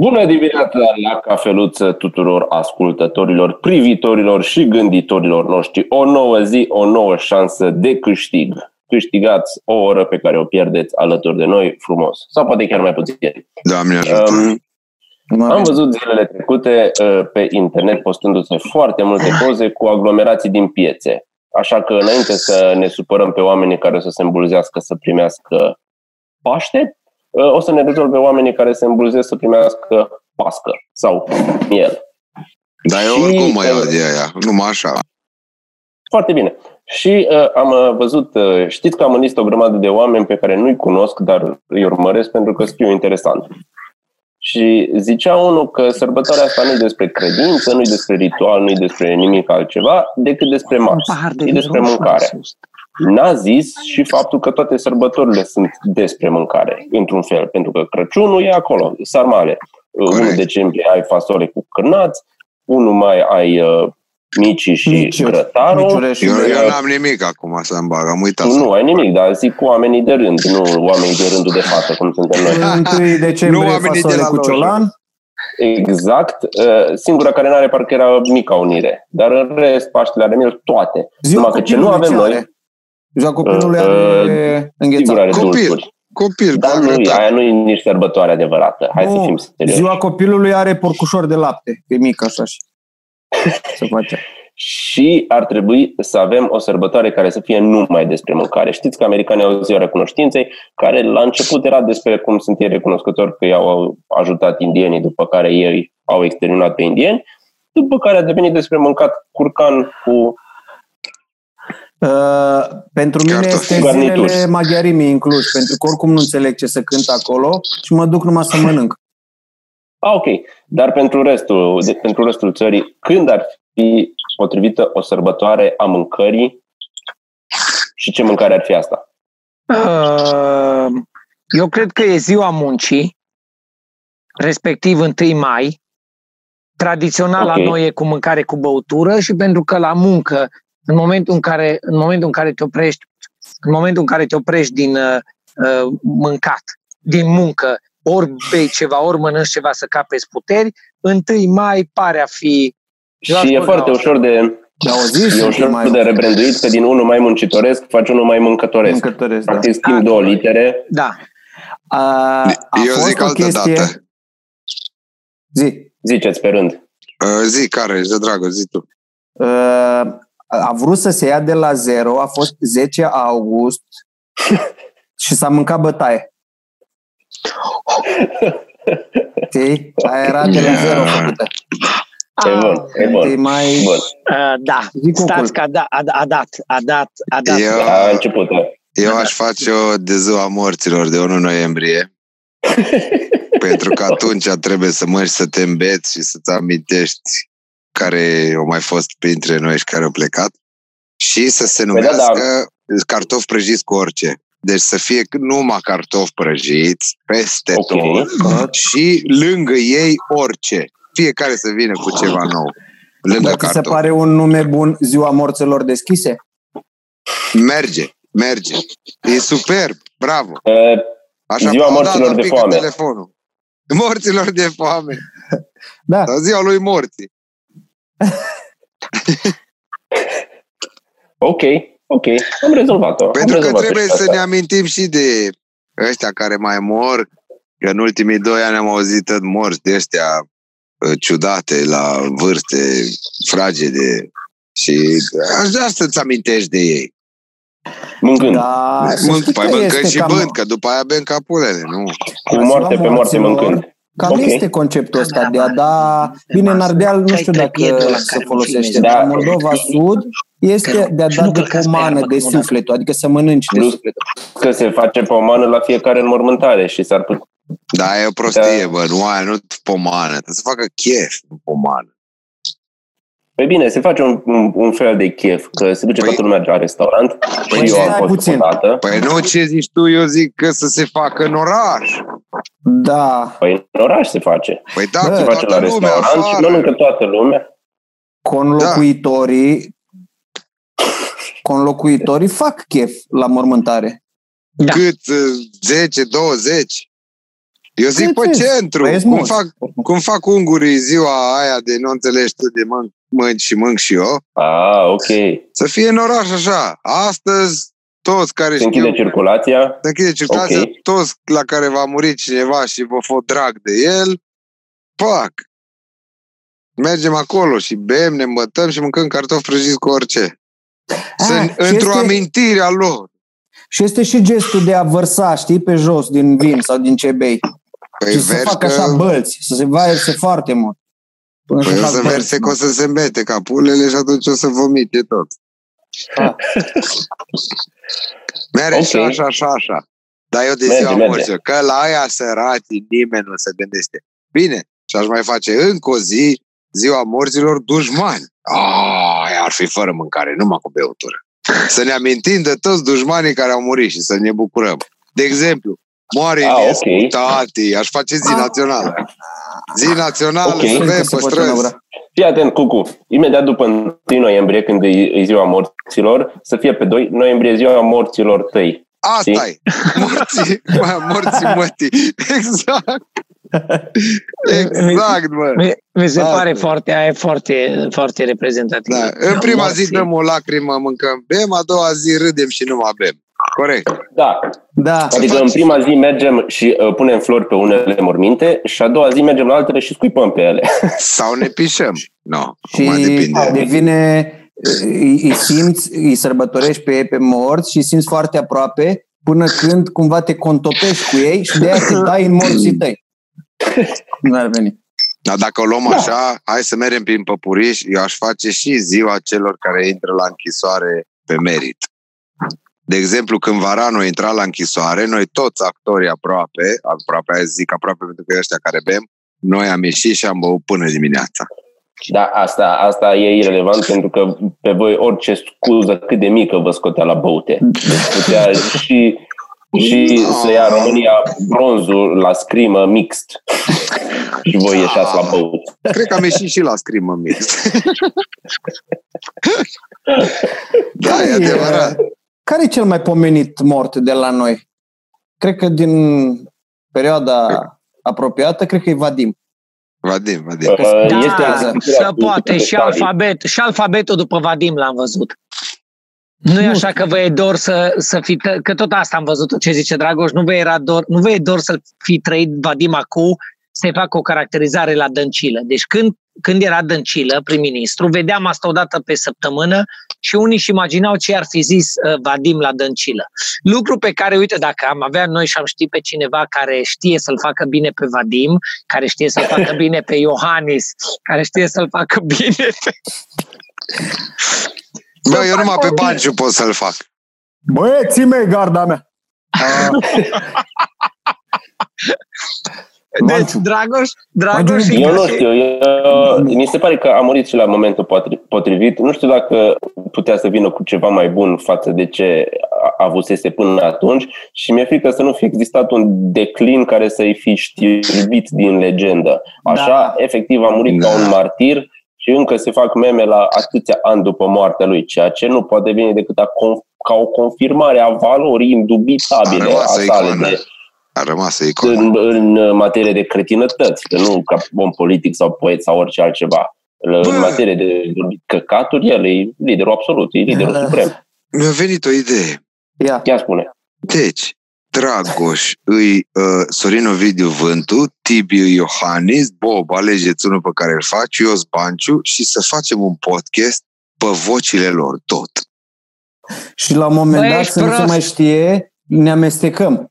Bună dimineața la cafeluță tuturor ascultătorilor, privitorilor și gânditorilor noștri. O nouă zi, o nouă șansă de câștig. Câștigați o oră pe care o pierdeți alături de noi frumos. Sau poate chiar mai puțin. Doamne ajută. Um, am văzut zilele trecute uh, pe internet postându-se foarte multe poze cu aglomerații din piețe. Așa că înainte să ne supărăm pe oamenii care o să se îmbulzească să primească Paște, uh, o să ne rezolve oamenii care se îmbulzesc să primească pască sau miel. Dar eu Și- oricum mă iau de aia, numai așa. Foarte bine. Și uh, am uh, văzut, uh, știți că am în listă o grămadă de oameni pe care nu-i cunosc, dar îi urmăresc pentru că scriu interesant. Și zicea unul că sărbătoarea asta nu e despre credință, nu e despre ritual, nu e despre nimic altceva, decât despre Un mars. pahar de E vin despre roșu mâncare. Sus. N-a zis și faptul că toate sărbătorile sunt despre mâncare, într-un fel, pentru că Crăciunul e acolo, sarmale. Corect. 1 decembrie ai fasole cu cârnați, 1 mai ai uh, micii și Miciuri. grătarul. Miciureș. Eu, Da. eu n-am nimic acum să-mi bag, am uitat. Tu nu ai nimic, dar zic cu oamenii de rând, nu oamenii de rândul de față, cum suntem noi. 1 decembrie Nu oamenii de fasole la cu loja. ciolan. Exact. Uh, Singura care nu are parcă era mica unire. Dar în rest, Paștele are miel toate. Ziua Numai că ce nu copilului avem ce noi, are? Ziua copilului Uh, are sigur are înghețat. Copil. dulciuri. Copil, Dar cu nu, agrătar. aia nu e nici sărbătoare adevărată. Hai să Nu, fim serioși. Ziua copilului are porcușor de lapte. E mic așa și se face. Și ar trebui să avem o sărbătoare care să fie numai despre mâncare. Știți că americanii au ziua recunoștinței, care la început era despre cum sunt ei recunoscători că i-au ajutat indienii, după care ei au exterminat pe indieni, după care a devenit despre mâncat curcan cu Uh, pentru mine Cartofi. este Garnituri. zilele maghiarimii inclus, pentru că oricum nu înțeleg ce se cântă acolo și mă duc numai să mănânc. Ah, ok. Dar pentru restul, de, pentru restul țării, când ar fi potrivită o sărbătoare a mâncării și ce mâncare ar fi asta? Uh, Eu cred că e ziua muncii, respectiv 1 mai. Tradițional la Ok. noi e cu mâncare cu băutură și pentru că la muncă, în momentul în care, în momentul în care te oprești, în momentul în care te oprești din uh, uh, mâncat, din muncă, ori bei ceva, ori mănânci ceva să capezi puteri, 1 mai pare a fi Eu aș și e spune foarte la ușor de, Dar o zi e ușor mai de rebranduit că din unul mai muncitoresc faci unul mai mâncătoresc. încătăresc. Da. Practic schimb două litere. Da. A, a Eu fost zic o altă chestie... dată. Zi. Ziceți pe rând. Uh, Zi, care ești de dragă, zi tu. Uh, a vrut să se ia de la zero, a fost 10 august și s-a mâncat bătaie. Știi? Aia era de la zero făcută. E bun, e E bun. mai... Bun. Uh, da, Zi cu stați cul. că a, da, a, a dat, a dat, a dat. Eu, A început. da. eu aș face-o de ziua morților, de 1 noiembrie. pentru că atunci trebuie să măși să te îmbeți și să-ți amintești care au mai fost printre noi și care au plecat. Și să se da, numească cartofi prăjiți cu orice. Deci să fie numai cartofi prăjiți peste Ok. tot și lângă ei orice. Fiecare să vină cu ceva nou. Lângă Dar ți se cartofi. pare un nume bun ziua morților deschise? Merge, merge. E superb, bravo. Uh, Așa Ziua aplaudat, morților am de picat foame. telefonul. Morților de foame. Da. Sau ziua lui morții. Ok, ok. Am rezolvat-o. Am Pentru că rezolvat-o trebuie și să asta. ne amintim și de ăștia care mai mor, că în ultimii doi ani am auzit tot morți de ăștia uh, ciudate, la vârste fragede. Și aș vrea să-ți amintești de ei. Mâncând. Da, să Mânc, știi păi că mâncând este și cam- bând, că după aia bem capulele, nu? Cu la moarte ziua pe moarte morților, mâncând. Cam Ok. este conceptul ăsta Da, de a da, da... de Bine, în masă. Ardeal nu Că știu ai dacă trepietul ăla se care folosește, filmezi. dar Da. în Moldova Sud este Că- de a și da nu de călcați pe pomană, iarbă, de că nu da. sufletul, adică să mănânci de Plus- sufletul. Că se face pomană la fiecare înmormântare și s-ar putea Da, e o prostie, Da. bă, nu aia, nu pomană. Trebuie să facă chef, nu pomană. Păi bine, se face un, un, un fel de chef, că se duce Păi- toată lumea la restaurant. Păi și eu am stai fost puțin. odată. Păi nu ce zici tu, eu zic că să se facă în oraș. Da, Păi în oraș se face. Păi da, Bă, cu Se face la toată lumea restaurant și afară. mănâncă toată lumea. conlocuitorii conlocuitorii fac chef la mormântare. Da. Cât? uh, 10, 20? Eu zic pe Înțeles. centru. Păi, ești Cum mulți. fac, cum fac ungurii ziua aia de nu înțelegi tu de mânc, mânci și mânc și eu, Ah, ok. să fie în oraș așa. Astăzi, toți care Se închide știu, circulația. se închide circulația, Ok. toți la care va muri cineva și vă fă drag de el, pac! Mergem acolo și bem, ne îmbătăm și mâncăm cartofi prăjiți cu orice. Să, Ah, și într-o este- amintire a lor. Și este și gestul de a vărsa, știi, pe jos din vin sau din ce bei. Păi și să vezi facă că... așa bălți, să se vaierse foarte mult. Până Păi o fac să bălți, verse că mă. o să se îmbete ca pulele și atunci o să vomite tot. Ah. Mere Ok. și așa, așa, așa. Dar eu de Merge, ziua merge. morților, că la aia săraci nimeni nu se gândește. Bine, și aș mai face încă o zi, ziua morților dușmani. Ah, aia ar fi fără mâncare, numai cu beutură. Să ne amintim de toți dușmanii care au murit și să ne bucurăm. De exemplu, moare Ah, Iliescu, ok. tati, aș face zi Ah. națională. Zi națională, Ok. să Cred că vedem se pe poate străzi. inaugura. Fii atent, Cucu. Imediat după 1 noiembrie, când e, e ziua morților, să fie pe 2 noiembrie ziua morților tăi. asta e. Morții, mă, morții mătii. Exact. Exact, mă. Mi, mi se Asta. pare foarte, aia e foarte, foarte reprezentativ. Da. În prima zi Morții. dăm o lacrimă, mâncăm, bem, a doua zi râdem și nu mai bem. Corect. Da. Da. Adică faci- în prima zi mergem și uh, punem flori pe unele morminte și a doua zi mergem la altele și scuipăm pe ele. Sau ne pișăm. Nu, no, Și mai depinde. devine, îi, îi simți, îi sărbătorești pe ei pe morți și îi simți foarte aproape până când cumva te contopești cu ei și de aia te dai în morții tăi. Nu ar veni. Dar dacă o luăm așa, hai să mergem prin păpuriș, eu aș face și ziua celor care intră la închisoare pe merit. De exemplu, când Varanu intra la închisoare, noi toți actorii aproape, aproape aia zic aproape pentru că e ăștia care bem, noi am ieșit și am băut până dimineața. Da, asta, asta e irrelevant pentru că pe voi orice scuză cât de mică vă scotea la băute. Deci putea și, și să ia România bronzul la scrimă mixt și voi ieșați la băut. Cred că am ieșit și la scrimă mix. da, e adevărat. Care e cel mai pomenit mort de la noi? Cred că din perioada apropiată, cred că e Vadim. Vadim, Vadim. Uh, Da, este să poate și alfabet, și alfabetul după Vadim l-am văzut. Nu e Nu așa că vă e dor să, să fi, că tot asta am văzut ce zice Dragoș, nu vă era dor, nu vă e dor să fi trăit Vadim acum, să-i facă o caracterizare la Dăncilă. Deci când, când era Dăncilă, prim-ministru, vedeam asta o dată pe săptămână și unii își imaginau ce ar fi zis uh, Vadim la Dăncilă. Lucru pe care, uite, dacă am avea noi și am ști pe cineva care știe să-l facă bine pe Vadim, care știe să-l facă bine pe Iohannis, care știe să-l facă bine pe... Bă, eu fac numai pe copii. Banciu pot să-l fac. Băieții mei, garda mea! Deci, Banciu. Dragoș, Dragoș Banciu, Eu nu știu, eu, mi se pare că a murit și la momentul potri- potrivit. Nu știu dacă putea să vină cu ceva mai bun față de ce a- avusese până atunci și mi-e frică să nu fi existat un declin care să-i fi știrbit din legendă. Așa, Da. efectiv, a murit ca Da. un martir și încă se fac meme la atâția ani după moartea lui, ceea ce nu poate veni decât a conf- ca o confirmare a valorii indubitabile A a rămas sale icoană. de, A rămas icon. în, în materie de cretinătăți, că nu ca om politic sau poet sau orice altceva. În Bă! materie de vorbit căcaturi, el e liderul absolut, e liderul Da. suprem. Mi-a venit o idee. Ia. Chiar spune. Deci, Dragoș îi uh, Sorin Ovidiu Vântu, Tibiu Iohannis, Bob, alegeți unul pe care îl faci, Ios Banciu și să facem un podcast pe vocile lor tot. Și la un moment Băi, dat, ești să nu se prost. mai știe, ne amestecăm.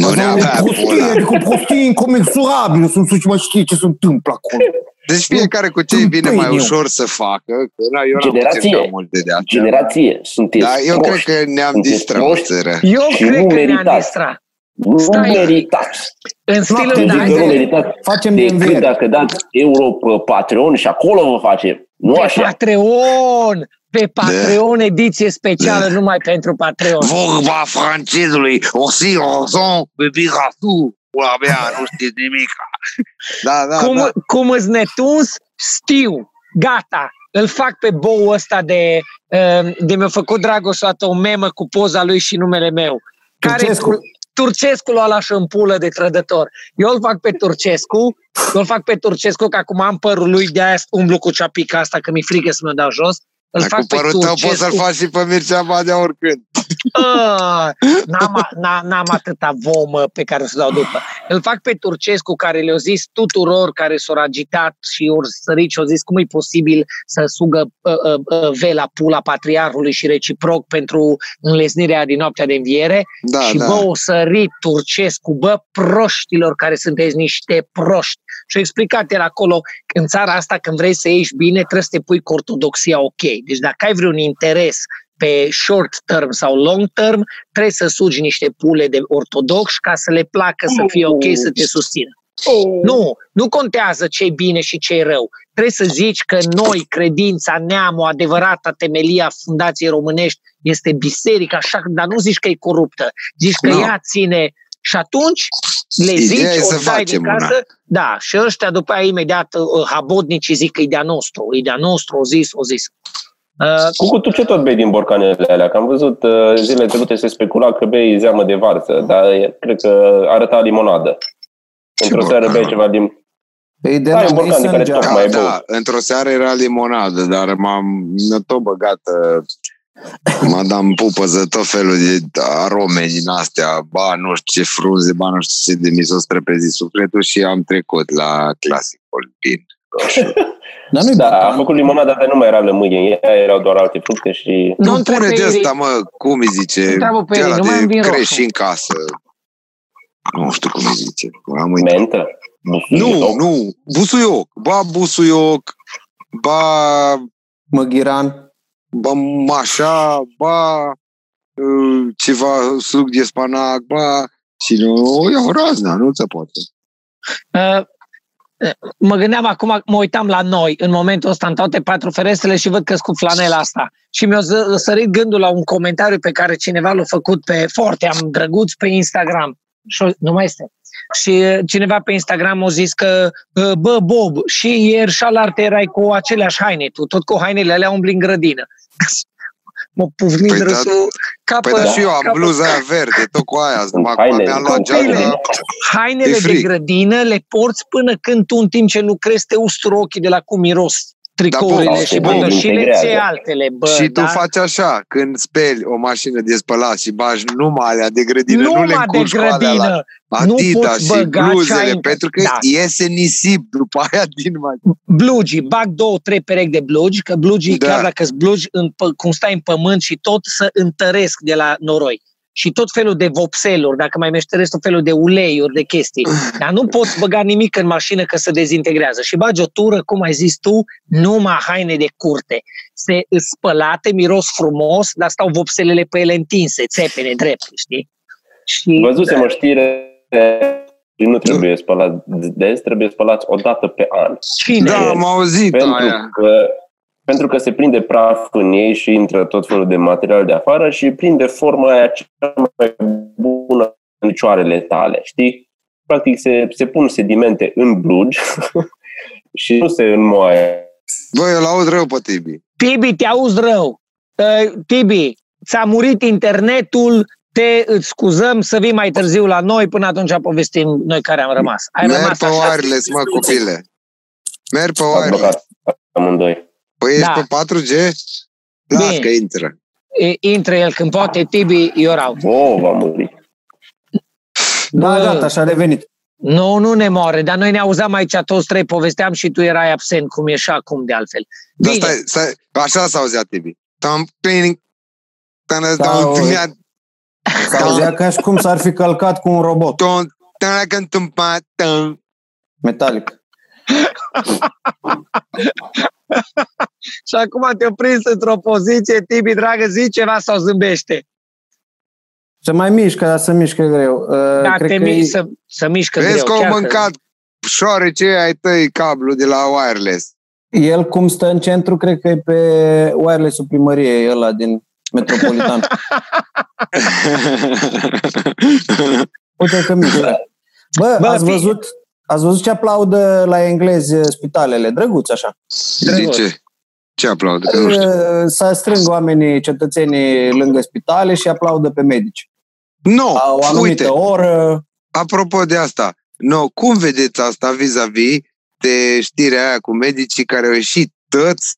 Nu ne avea prostie, pula. adică prostie incomensurabilă, să nu se mai știe ce se întâmplă acolo. Deci fiecare cu ce îi vine mai Tâmpeniu. ușor să facă, că na, eu n-am Generație. puțin prea multe de asta. Generație, sunteți Da, eu cred proști. că ne-am Sunteți distrat. proști. țără. Eu Și cred nu că ne-am meritați. distrat. Nu Stai. meritați. În stilul Noapte Deci de de că nu înviere. meritați Facem de decât înviere. dacă dați euro pe Patreon și acolo vă face. Nu pe așa. Patreon! Pe Patreon, ediție specială numai pentru Patreon. Vorba francezului, aussi raison, bebiga tu. Pula mea, nu știți nimic. Da, da, cum, da. cum îți netuns, știu, gata, îl fac pe bou ăsta de, uh, de mi-a făcut Dragoș o dată o memă cu poza lui și numele meu. Care Turcescu. Turcescu l-a la șampulă de trădător. Eu îl fac pe Turcescu, eu îl fac pe Turcescu, că acum am părul lui, de-aia umblu cu ceapica asta, că mi-e frică să mă dau jos. Îl Dar fac cu pe părul tău Turcescu. poți să-l faci și pe Mircea Badea oricând. Ah, n-am, a- n-a- n-am atâta vomă pe care să dau după. Îl fac pe Turcescu care le-au zis tuturor care s-au agitat și ori sărit și au zis cum e posibil să sugă uh, uh, uh, vela pula patriarhului și reciproc pentru înlesnirea din noaptea de înviere Da, și da. bă, o sărit Turcescu, bă, proștilor care sunteți niște proști. Și a explicat el acolo că în țara asta când vrei să ieși bine trebuie să te pui cu ortodoxia ok. Deci dacă ai vreun interes pe short term sau long term, trebuie să sugi niște pule de ortodox ca să le placă să fie ok să te susțină. Nu, nu contează ce e bine și ce e rău. Trebuie să zici că noi, credința, neamul, adevărata temelia Fundației Românești este biserica, așa, dar nu zici că e coruptă. Zici că Nu. ea ține și atunci le Ideea zici, e să o dai din facem casă, da, și ăștia după aia imediat uh, habotnicii zic că e de-a nostru, e de-a nostru, o zis, o zis. Uh, Cucu, tu ce tot bei din borcanele alea? Că am văzut uh, zilele trecute se specula că bei zeamă de varză, dar e- cred că arăta limonadă. Într-o seară borcan? bei ceva din... E de Da, la e un borcan de care Mason tot Jar. mai Da, bun. da, într-o seară era limonadă, dar m-am mi-a tot băgat uh, Madame Pupăză, tot felul de arome din astea, ba nu știu ce frunze, ba nu știu ce de mi s-a străpezit sufletul și am trecut la clasicul vin. roșu. Dar nu-i Da, a borcan. făcut limonada, dar nu mai era lămâie în ea, erau doar alte fructe și... Nu Nu întreb pune pe de Iri. ăsta, mă, cum îi zice? Întreabă pe de Iri, ăla nu mai am vin de roșu. crești în casă. Nu știu cum îi zice. Am uitat. Mentă? Nu, Busuioc? nu, busuioc. Ba busuioc, ba, Măghiran. ba mașa, ba uh, ceva suc de spanac, ba și nu iau razna, nu se poate. Uh, mă gândeam acum, mă uitam la noi în momentul ăsta în toate patru ferestrele și văd că cu flanela asta. Și mi-a ză- sărit gândul la un comentariu pe care cineva l-a făcut pe foarte am drăguț pe Instagram. Și o- nu mai este. Și uh, cineva pe Instagram a zis că uh, bă, Bob, și ieri și alarte erai cu aceleași haine, tu tot cu hainele alea umbli în grădină. M-a pufnit Păi păi da- râsul. Capă, Păi da, și eu am capă- bluza aia verde, tot cu aia. Sunt Acum haine. mi-am luat Copile. geaca. hainele E de frig. grădină le porți până când tu în timp ce lucrezi te usturi ochii de la cum miros tricourile bun, și bun, pătoșile, integrează. ți altele, bă, și tu da? faci așa, când speli o mașină de spălat și bagi numai alea de grădină, nu le numai de încurci cu alea la grădină. Nu Adidas poți și băga ce bluzele, ai în- pentru că Da. iese nisip după aia din mașină. Blugi, bag două, trei perechi de blugi, că blugii, Da. chiar dacă sunt blugi, în, pă- cum stai în pământ și tot să întăresc de la noroi. Și tot felul de vopseluri, dacă mai meșteresc tot felul de uleiuri, de chestii. Dar nu poți băga nimic în mașină că se dezintegrează. Și bagi o tură, cum ai zis tu, numai haine de curte. Se îs spălate, miros frumos, dar stau vopselele pe ele întinse, țepene drept, știi? Și Văzusem o știre și nu trebuie spălat des, trebuie spălați o dată pe an. cine? Da, am auzit Pentru aia. că, pentru că se prinde praf în ei și intră tot felul de material de afară și prinde forma aia cea mai bună în picioarele tale, știi? Practic se, se pun sedimente în blugi și nu se înmoaie. Băi, eu l-aud rău pe Tibi. Tibi, te auzi rău. Uh, Tibi, ți-a murit internetul, te îți scuzăm să vii mai târziu la noi, până atunci povestim noi care am rămas. Ai Merg rămas pe așa. wireless, mă, copile. Merg pe S-a wireless. blocat amândoi. Păi ești Da. pe 4G? Las Bine. că intră. E, Intră el când poate, Tibi, eu rau. Oh, va muri. Da, Bă. gata, și-a revenit. Nu, nu ne moare, dar noi ne auzeam aici toți trei, povesteam și tu erai absent, cum e și acum de altfel. Dar Bine, stai, stai, așa s-a auzit Tibi. Tam, ping, tam, Da, tam, o- tam, S-auzea ca și cum s-ar fi călcat cu un robot tam, tam, tam, tam, tam, tam. metalic. și acum te-a prins într-o poziție, Tibi, dragă, zi ceva sau zâmbește. Se mai mișcă, dar se mișcă greu. Uh, Da, cred te că mi- e- să, să mișcă Vezi greu. că au chiar mâncat șoarece ai tăi cablu de la wireless. el cum stă în centru, cred că e pe wireless-ul primăriei ăla din Metropolitan. Uite că mișcă. Bă, Bă, ați bine. văzut, ați văzut ce aplaudă la englezi uh, spitalele? Drăguț așa. Zice, ce aplaudă? Că nu știu. Uh, Să strâng oamenii, cetățenii lângă spitale și aplaudă pe medici. Nu, la o anumită uite, oră. apropo de asta, no, cum vedeți asta vis-a-vis de știrea aia cu medicii care au ieșit tăți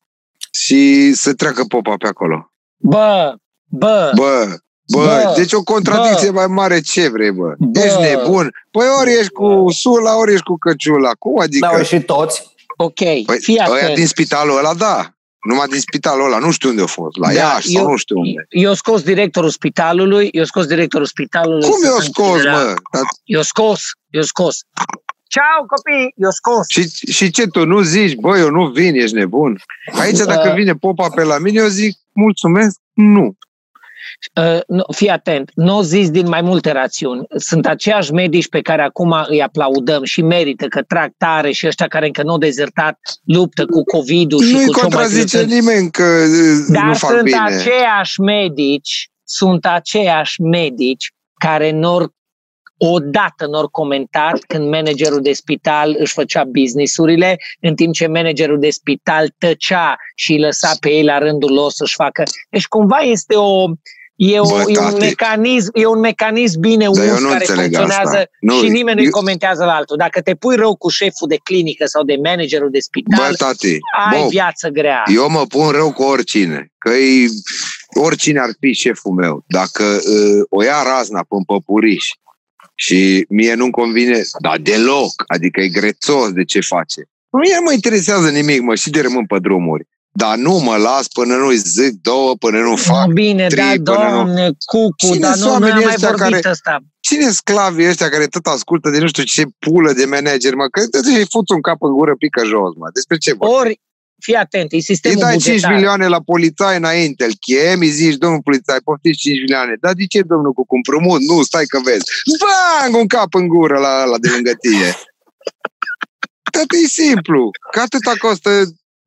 și să treacă popa pe acolo? Bă, bă, Bă, bă, Bă, deci o contradicție mai mare ce vrei, bă? Bă. Ești nebun? Păi ori ești cu sula, ori ești cu căciula. Cum adică? N-au ieșit toți. ok, Păi, fii ăia atent. din spitalul ăla, da. Numai din spitalul ăla, nu știu unde a fost. La Da, Iași sau eu- nu știu unde. Eu scos directorul spitalului, eu scos directorul spitalului. Cum să i-o se scos, închidă la- mă? Dar Eu scos, eu scos. Ceau, copii, eu scos. Și, și ce, tu nu zici, bă, eu nu vin, ești nebun? Aici, dacă Uh. vine popa pe la mine, eu zic, mulțumesc, nu. Uh, nu, fii atent, nu o zis din mai multe rațiuni. Sunt aceiași medici pe care acum îi aplaudăm și merită că trag tare și ăștia care încă nu au dezertat luptă cu COVID-ul și Nu-i cu ce mai contrazice trebuie. nimeni că uh, Dar nu fac sunt bine. aceiași medici, sunt aceiași medici care nor odată n-au comentat când managerul de spital își făcea businessurile, în timp ce managerul de spital tăcea și îi lăsa pe ei la rândul lor să-și facă. Deci cumva este o E, o, Bă, e, un tati. mecanism, e un mecanism bine Dar eu uns nu care înțeleg funcționează asta. Nu, și nimeni nu-i eu- comentează la altul. Dacă te pui rău cu șeful de clinică sau de managerul de spital, Bă, tati, ai bă, viață grea. eu mă pun rău cu oricine. Că e, oricine ar fi șeful meu. Dacă uh, o ia razna pe păpuriș și mie nu-mi convine, dar deloc, adică e grețos de ce face. Mie nu mă interesează nimic, mă, și de rămân pe drumuri. Dar nu mă las până nu-i zic două, până nu fac. Nu, bine, trei da, până nu- doamne, cucu, Cine dar sunt nu, noi am oamenii mai ăștia vorbit care- ăsta. Cine sclavii ăștia care tot ascultă de nu știu ce pulă de manager, mă? Că îi fuți un cap în gură, pică jos, mă. Despre ce vorbim? Ori, fii atent, e Îi sistemul dai 5 bugetar. milioane la polițai înainte, îl chem, îi zici, domnul polițai, poftiți 5 milioane. Dar de ce, domnul, cu împrumut? Nu, stai că vezi. Bang, un cap în gură la, la de lângă tine. Tot e simplu. Că atâta costă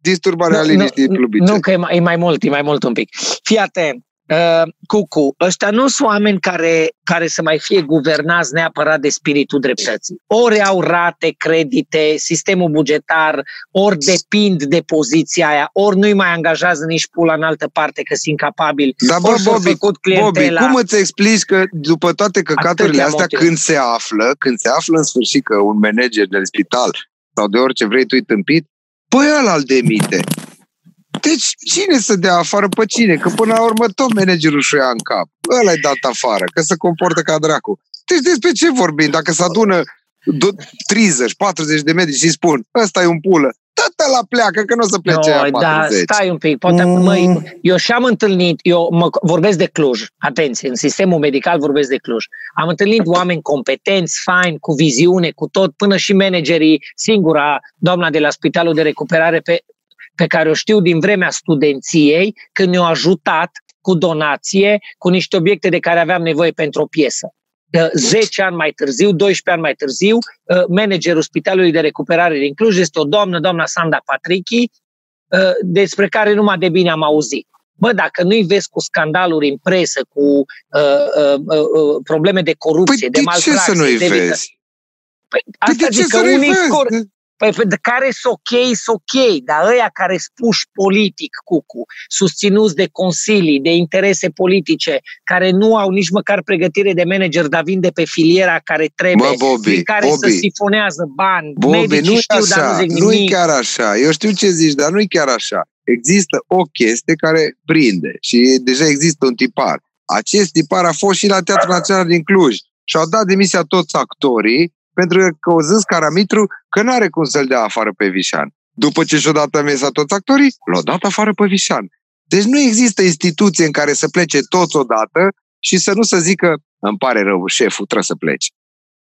disturbarea liniștii publice. nu, că e mai, e mai mult, e mai mult un pic. Fii atent, uh, Cucu, ăștia nu sunt oameni care, care să mai fie guvernați neapărat de spiritul dreptății. Ori au rate, credite, sistemul bugetar, ori depind de poziția aia, ori nu-i mai angajează nici pula în altă parte că sunt incapabili. Dar bă, ori s-au Bobby, făcut Bobby, clientela. cum îți explici că după toate căcaturile Atâtea astea, motive. când se află, când se află în sfârșit că un manager de spital sau de orice vrei tu îi tâmpit, păi ăla îl demite. Deci cine să dea afară pe cine? Că până la urmă tot managerul și-o ia în cap. Ăla-i dat afară, că se comportă ca dracu. Deci despre ce vorbim? Dacă se adună do- 30, 40 de medici și spun, ăsta e un pulă, tot la pleacă, că nu o să plece aia No, da, 40. stai un pic. Poate, Mm. mm. măi, eu și-am întâlnit, eu mă, vorbesc de Cluj, atenție, în sistemul medical vorbesc de Cluj. Am întâlnit oameni competenți, faini, cu viziune, cu tot, până și managerii, singura doamna de la Spitalul de Recuperare pe, pe care o știu din vremea studenției, când ne-au ajutat cu donație, cu niște obiecte de care aveam nevoie pentru o piesă. Uh, 10 ani mai târziu, 12 ani mai târziu, uh, managerul Spitalului de Recuperare din Cluj este o doamnă, doamna Sanda Patrichi, uh, despre care numai de bine am auzit. Bă, dacă nu-i vezi cu scandaluri în presă, cu uh, uh, uh, probleme de corupție, Păi de de ce malpraxie, să nu-i de vită- vezi? Păi, Păi asta de ce zic că să nu-i unii vezi? scor... Păi, pe- de care sunt ok, sunt ok, dar ăia care spuși politic, cucu, susținuți de consilii, de interese politice, care nu au nici măcar pregătire de manager, dar vin de pe filiera care trebuie, Bă, Bobby, prin care Bobby. să sifonează bani, Bobby, medicii nu știu, dar nu așa, zic nu e nimic. chiar așa. Eu știu ce zici, dar nu e chiar așa. Există o chestie care prinde și deja există un tipar. Acest tipar a fost și la Teatrul Național din Cluj și au dat demisia toți actorii pentru că au zis Caramitru că nu are cum să-l dea afară pe Vișan. După ce și-au dat demisia toți actorii, l-au dat afară pe Vișan. Deci nu există instituție în care să plece toți odată și să nu să zică îmi pare rău, șeful, trebuie să pleci.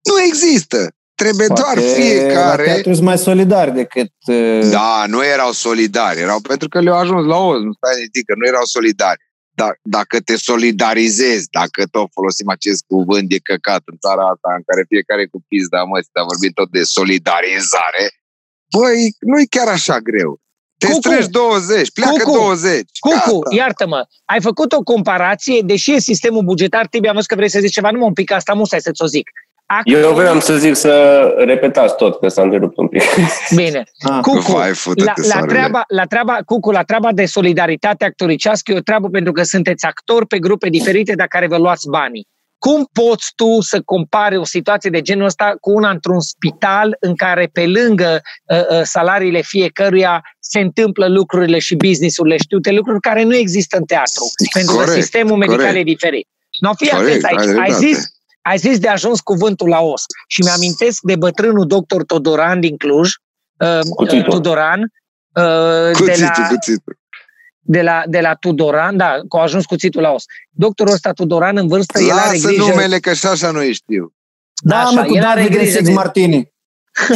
Nu există. Trebuie doar La fiecare... teatru sunt mai solidari decât... uh, Da, nu erau solidari, erau pentru că le-au ajuns la oz, nu stai nici că nu erau solidari. Dar dacă te solidarizezi, dacă tot folosim acest cuvânt de căcat în țara asta în care fiecare cu pizda măsii, dar vorbim tot de solidarizare, băi, nu-i chiar așa greu. Te Cucu! strângi 20, pleacă Cucu! 20. Cucu, gata. iartă-mă, ai făcut o comparație, deși e sistemul bugetar, Tibi, am văzut că vrei să zici ceva, nu mă un pic asta, musai să ți-o zic. Actorii- Eu vreau să zic să repetați tot, că s-a întrerupt un pic. Bine. ah, Cucu, Vai, fută-te, la, la, soarele. treaba, la, treaba, Cucu, la treaba de solidaritate actoricească e o treabă pentru că sunteți actori pe grupe diferite, dar care vă luați banii. Cum poți tu să compari o situație de genul ăsta cu una într-un spital în care pe lângă uh, uh, salariile fiecăruia se întâmplă lucrurile și businessurile știute, lucruri care nu există în teatru, pentru că sistemul medical corect. e diferit. No, fii atent aici. Ai zis, ai zis de ajuns cuvântul la os și mi-amintesc de bătrânul doctor Todoran din Cluj, uh, uh, Tudoran, uh, de la, cuțitul de la, de la Tudoran, da, că a ajuns cuțitul la os. Doctorul ăsta Tudoran în vârstă, Lasă el are grijă... numele, că și așa nu e știu. Da, așa, mă, cu el are grijă de... Martini.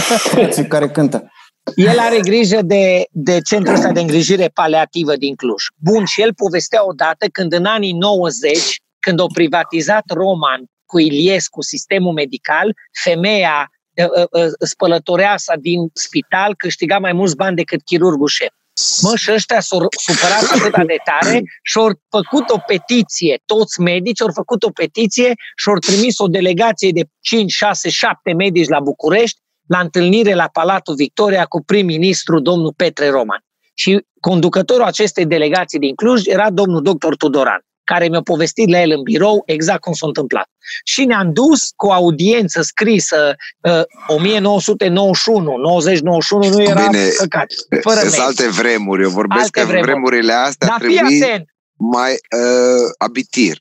care cântă. El are grijă de, de centrul ăsta de îngrijire paliativă din Cluj. Bun, și el povestea odată când în anii 90, când au privatizat Roman cu Iliescu sistemul medical, femeia ă, ă, ă, spălătoreasa din spital câștiga mai mulți bani decât chirurgul șef. Mă, și ăștia s-au supărat atât de tare și au făcut o petiție, toți medici au făcut o petiție și au trimis o delegație de 5, 6, 7 medici la București la întâlnire la Palatul Victoria cu prim-ministru domnul Petre Roman. Și conducătorul acestei delegații din Cluj era domnul doctor Tudoran care mi-a povestit la el în birou exact cum s-a întâmplat. Și ne-am dus cu o audiență scrisă uh, 1991, 90-91 nu era Bine, păcat. Fără sunt alte vremuri, eu vorbesc alte că vremuri. vremurile astea Dar trebuie mai uh, abitir.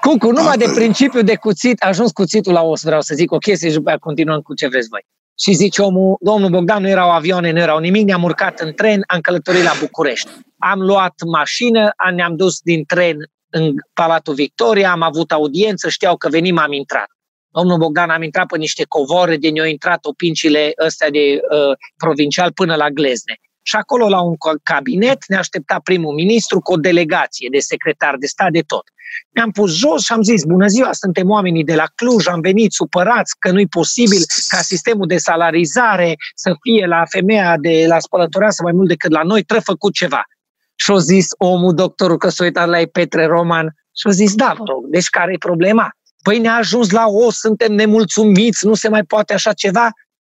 Cucu, numai Astăzi. de principiu de cuțit, a ajuns cuțitul la os, vreau să zic o chestie și după aia continuăm cu ce vreți voi. Și zice omul, domnul Bogdan, nu erau avioane, nu erau nimic, ne-am urcat în tren, am călătorit la București. Am luat mașină, ne-am dus din tren în Palatul Victoria, am avut audiență, știau că venim, am intrat. Domnul Bogdan am intrat pe niște covore, de ne-au intrat opincile ăstea de uh, provincial până la Glezne. Și acolo, la un cabinet, ne aștepta primul ministru cu o delegație de secretar de stat de tot. Ne-am pus jos și am zis, bună ziua, suntem oamenii de la Cluj, am venit supărați că nu-i posibil ca sistemul de salarizare să fie la femeia de la spălătoreasă mai mult decât la noi, trebuie făcut ceva. Și-a zis omul, doctorul, că s-a uitat la ei Petre Roman și-a zis, da, vă rog, deci care e problema? Păi ne-a ajuns la o, suntem nemulțumiți, nu se mai poate așa ceva.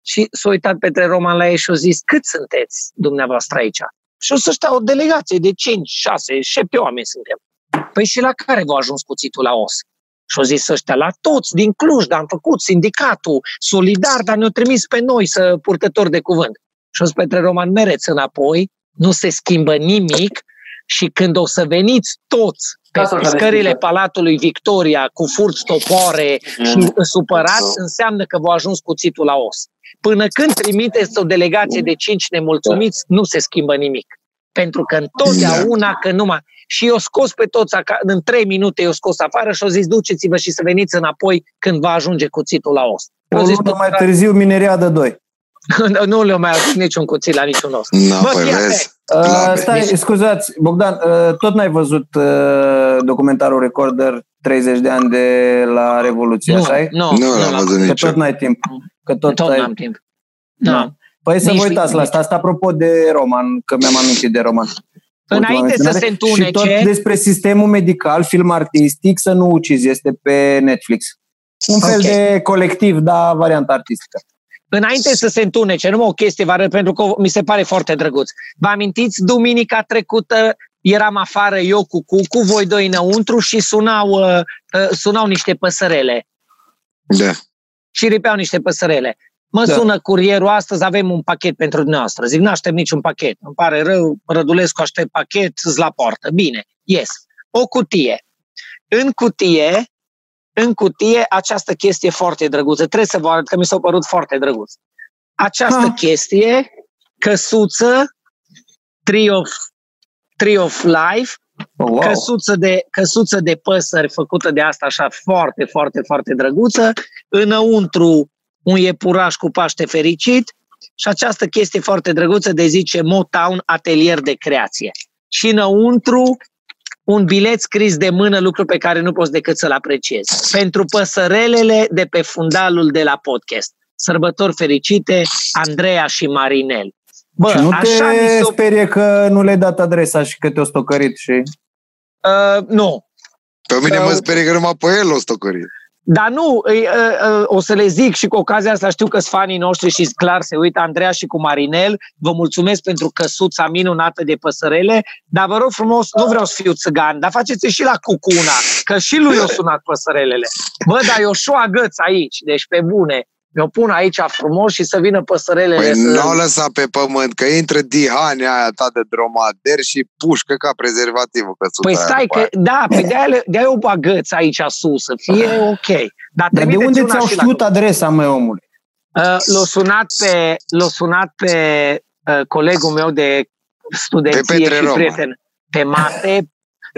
Și s-a uitat Petre Roman la ei și a zis, cât sunteți dumneavoastră aici? Și o să stea o delegație de 5, 6, 7 oameni suntem. Păi și la care v-a ajuns cuțitul la os? Și au zis ăștia, la toți, din Cluj, dar am făcut sindicatul, solidar, dar ne-au trimis pe noi să purtători de cuvânt. Și au zis Petre Roman, mereți înapoi, nu se schimbă nimic și când o să veniți toți pe scările Palatului Victoria cu furți topoare și mm. supărați, înseamnă că v-a ajuns cuțitul la os. Până când trimiteți o delegație de cinci nemulțumiți, nu se schimbă nimic. Pentru că întotdeauna că numai... Și eu scos pe toți, în trei minute eu scos afară și au zis duceți-vă și să veniți înapoi când va ajunge cuțitul la os. O lună mai târziu Minereadă 2. nu le-au mai adus niciun cuțit la niciun os. No, Bă, păi vezi, uh, stai, scuzați, Bogdan, uh, tot n-ai văzut uh, documentarul Recorder 30 de ani de la Revoluție, nu, așa Nu, nu, nu l-am văzut nici Că tot n-ai timp. Că tot, tot ai... n-am timp. Da. Păi să vă uitați la asta. Asta apropo de Roman, că mi-am amintit de Roman. Înainte să se întunece... Și tot despre sistemul medical, film artistic, să nu ucizi, este pe Netflix. Un fel okay. de colectiv, dar varianta artistică înainte să se întunece, numai o chestie, vă arăt, pentru că mi se pare foarte drăguț. Vă amintiți, duminica trecută eram afară eu cu Cucu, voi doi înăuntru și sunau, uh, uh, sunau niște păsărele. Da. Și ripeau niște păsărele. Mă da. sună curierul, astăzi avem un pachet pentru dumneavoastră. Zic, nu aștept niciun pachet. Îmi pare rău, Rădulescu aștept pachet, la poartă. Bine, yes. O cutie. În cutie în cutie această chestie foarte drăguță. Trebuie să vă arăt că mi s-a părut foarte drăguț. Această ha. chestie, căsuță, Tree of, Tree of Life, oh, wow. căsuță, de, căsuță de păsări făcută de asta așa foarte, foarte, foarte drăguță, înăuntru un iepuraș cu paște fericit și această chestie foarte drăguță de zice Motown Atelier de Creație. Și înăuntru un bilet scris de mână, lucru pe care nu poți decât să-l apreciezi. Pentru păsărelele de pe fundalul de la podcast. Sărbători fericite, Andreea și Marinel. Bă, și nu așa te sperie că nu le-ai dat adresa și că te-o stocărit și... Uh, nu. Pe mine uh, mă sperie că numai pe el o stocărit. Dar nu, o să le zic și cu ocazia asta știu că sunt fanii noștri și clar se uită Andreea și cu Marinel. Vă mulțumesc pentru căsuța minunată de păsărele, dar vă rog frumos, nu vreau să fiu țăgan, dar faceți și la cucuna, că și lui o sunat păsărelele. Bă, dar eu și agăț aici, deci pe bune mi-o pun aici frumos și să vină păsărelele păi să... nu o lăsa pe pământ, că intră dihania aia ta de dromader și pușcă ca prezervativul. Că păi stai, că, da, pe de-aia, de-aia o bagăț aici sus, să fie ok. Dar, Dar de unde ți-au știut la... adresa, măi, omule? Uh, l-a sunat pe, l-a sunat pe uh, colegul meu de studenție pe și Roma. prieten, pe Mate,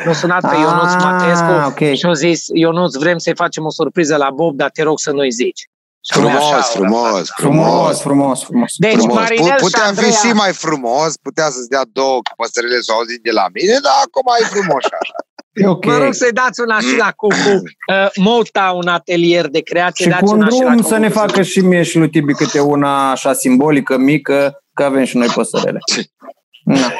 l-a sunat pe Ionuț ah, Matescu okay. și a zis, Ionuț, vrem să-i facem o surpriză la Bob, dar te rog să nu-i zici. Frumos, așa, frumos, frumos, frumos, frumos. Deci, frumos. Marinel Putea Șandreea... fi și mai frumos, putea să-ți dea două păsările să auzit de la mine, dar acum e frumos așa. E okay. Mă rog să-i dați una și la Cucu. Uh, Mota, un atelier de creație. Și dați cu un drum să ne facă și mie și lui Tibi câte una așa simbolică, mică, că avem și noi păsărele. Da.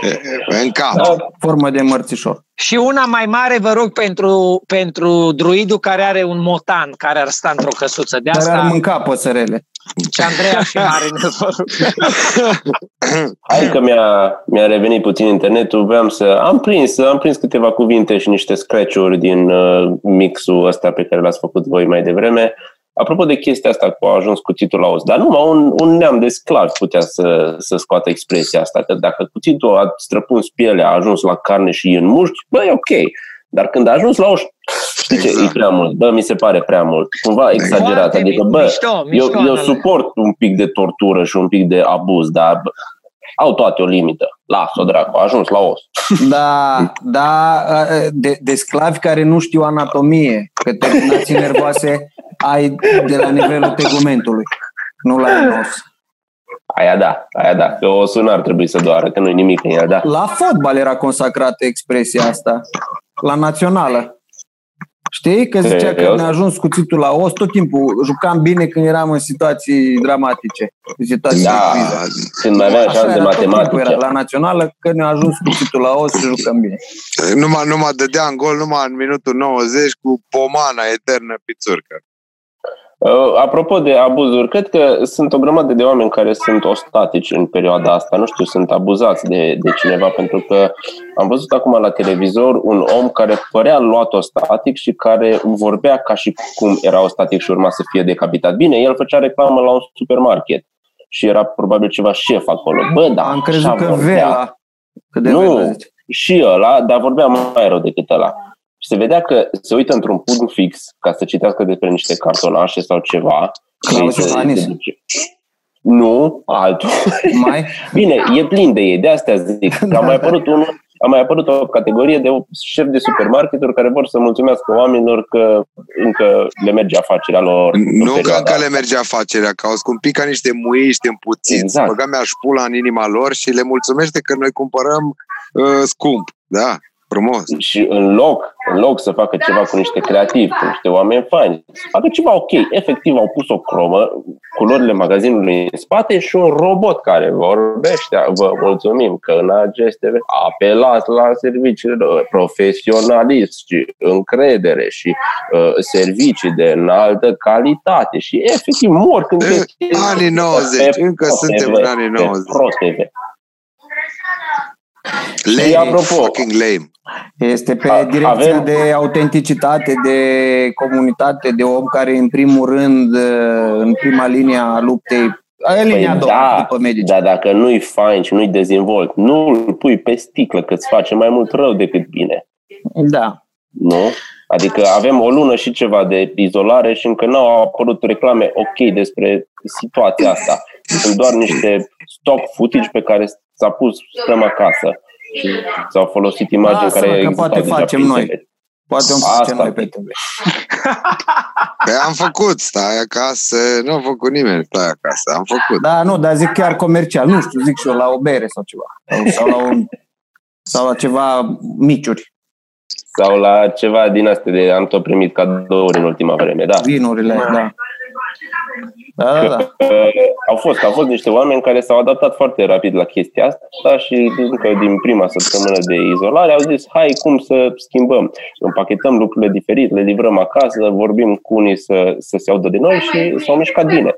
În cap. Da, formă de mărțișor. Și una mai mare, vă rog, pentru, pentru druidul care are un motan, care ar sta într-o căsuță de asta. Care ar mânca păsărele. Și Andreea și Marin. Hai că mi-a, mi-a revenit puțin internetul, vreau să... Am prins, am prins câteva cuvinte și niște scratch-uri din uh, mixul ăsta pe care l-ați făcut voi mai devreme. Apropo de chestia asta cu a ajuns cuțitul la os, dar numai un, un neam de sclav putea să, să scoată expresia asta, că dacă cuțitul a străpuns pielea, a ajuns la carne și în mușchi, bă, e ok. Dar când a ajuns la os, știi ce, exact. e prea mult, bă, mi se pare prea mult, cumva exagerat. Foarte adică, bă, mișto, mișto, eu, eu suport un pic de tortură și un pic de abuz, dar bă, au toate o limită. Lasă-o, dracu, a ajuns la os. Da, da, de, de sclavi care nu știu anatomie, că terminații nervoase ai de la nivelul tegumentului, nu la nos. Aia da, aia da. Că o sună ar trebui să doară, că nu-i nimic în ea, da. La fotbal era consacrată expresia asta. La națională. Știi? Că zicea că ne-a ajuns cuțitul la os, tot timpul jucam bine când eram în situații dramatice. În situații da, când mai aveam șanse de matematică. Era la națională că ne-a ajuns cuțitul la os și jucăm bine. Numai, numai dădea în gol, numai în minutul 90 cu pomana eternă pițurcă. Uh, apropo de abuzuri, cred că sunt o grămadă de oameni care sunt ostatici în perioada asta. Nu știu, sunt abuzați de, de cineva, pentru că am văzut acum la televizor un om care părea luat ostatic și care vorbea ca și cum era ostatic și urma să fie decapitat. Bine, el făcea reclamă la un supermarket și era probabil ceva șef acolo. Bă, da, Am crezut că Vela. Cât de nu, și ăla, dar vorbea mai rău decât ăla. Și se vedea că se uită într-un punct fix ca să citească despre niște cartonașe sau ceva. Nu, altul. Mai? Bine, e plin de ei, de astea zic. Că a mai apărut unul a mai apărut o categorie de șef de supermarketuri care vor să mulțumească oamenilor că încă le merge afacerea lor. Nu că încă le merge afacerea, că au scumpit ca niște muiști împuțiți. Exact. Băga mi-aș șpula în inima lor și le mulțumește că noi cumpărăm uh, scump. Da. Frumos. Și în loc, în loc să facă ceva cu niște creativi, cu niște oameni faini, să facă ceva ok. Efectiv au pus o cromă, culorile magazinului în spate și un robot care vorbește. Vă mulțumim că în aceste apelați la serviciile profesionalism și încredere și uh, servicii de înaltă calitate și efectiv mor când te... Anii 90, încă suntem în anii 90. Lame, și apropo, fucking lame. Este pe A, direcția avem... de autenticitate, de comunitate, de om care în primul rând, în prima linie a luptei Aia păi linia da, după medici. Dar dacă nu-i fain și nu-i dezvolt, nu îl pui pe sticlă, că îți face mai mult rău decât bine. Da. Nu? Adică avem o lună și ceva de izolare și încă nu au apărut reclame ok despre situația asta. Sunt doar niște stock footage pe care s-a pus stăm acasă și s-au folosit imagini Lasă, care că poate facem noi. Poate o facem noi pe TV. Păi am făcut, stai acasă, nu a făcut nimeni, stai acasă, am făcut. Da, nu, dar zic chiar comercial, nu știu, zic și eu la o bere sau ceva. Sau la, un, sau la ceva miciuri. Sau la ceva din astea de am tot primit cadouri în ultima vreme, da. Vinurile, da. Da, da, da. Uh, au fost, au fost niște oameni care s-au adaptat foarte rapid la chestia asta și încă din prima săptămână de izolare au zis hai cum să schimbăm. Împachetăm lucrurile diferit, le livrăm acasă, vorbim cu unii să, să se audă de noi și s-au mișcat bine.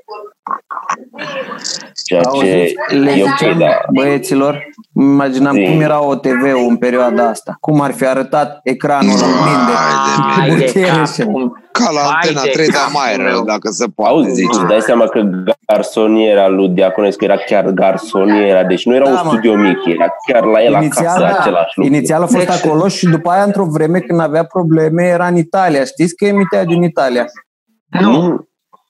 Ceea ce Auziți, le e ok, ziceam da. băieților, imaginam Zi. cum era OTV-ul în perioada asta. Cum ar fi arătat ecranul în plin de Hai de Hai de butere cap, și- cum- Ca la Vai antena de 3, dar capul mai rău, meu. dacă se poate Auzi, zice. îți dai seama că garsoniera lui Diaconescu era chiar garsoniera, deci nu era Da, un mă. studio mic, era chiar la el Inițial, acasă da. același lucru. Inițial a fost Deci- acolo și după aia, într-o vreme, când avea probleme, era în Italia. Știți că emitea din Italia? Nu,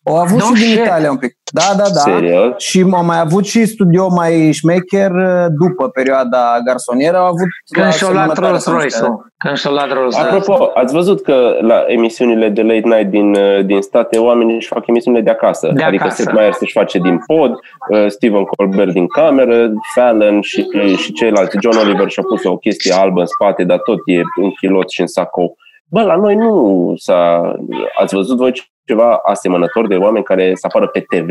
Au avut No și din shit. Italia un pic. Da, da, da. Serios? Și au mai avut și studio mai șmecher uh, după perioada garsonieră. Au avut când la și-au luat asemănătoare Rolls condiții. Royce-ul. Când și-au luat Rolls Royce. Apropo, ați văzut că la emisiunile de late night din, uh, din state, oamenii își fac emisiunile de acasă. De adică acasă. Seth Meyers își face din pod, uh, Stephen Colbert din cameră, Fallon și, și ceilalți. John Oliver și-a pus o chestie albă în spate, dar tot e în chilot și în sacou. Bă, la noi nu s-a... Ați văzut voi ceva asemănător de oameni care să apară pe TV?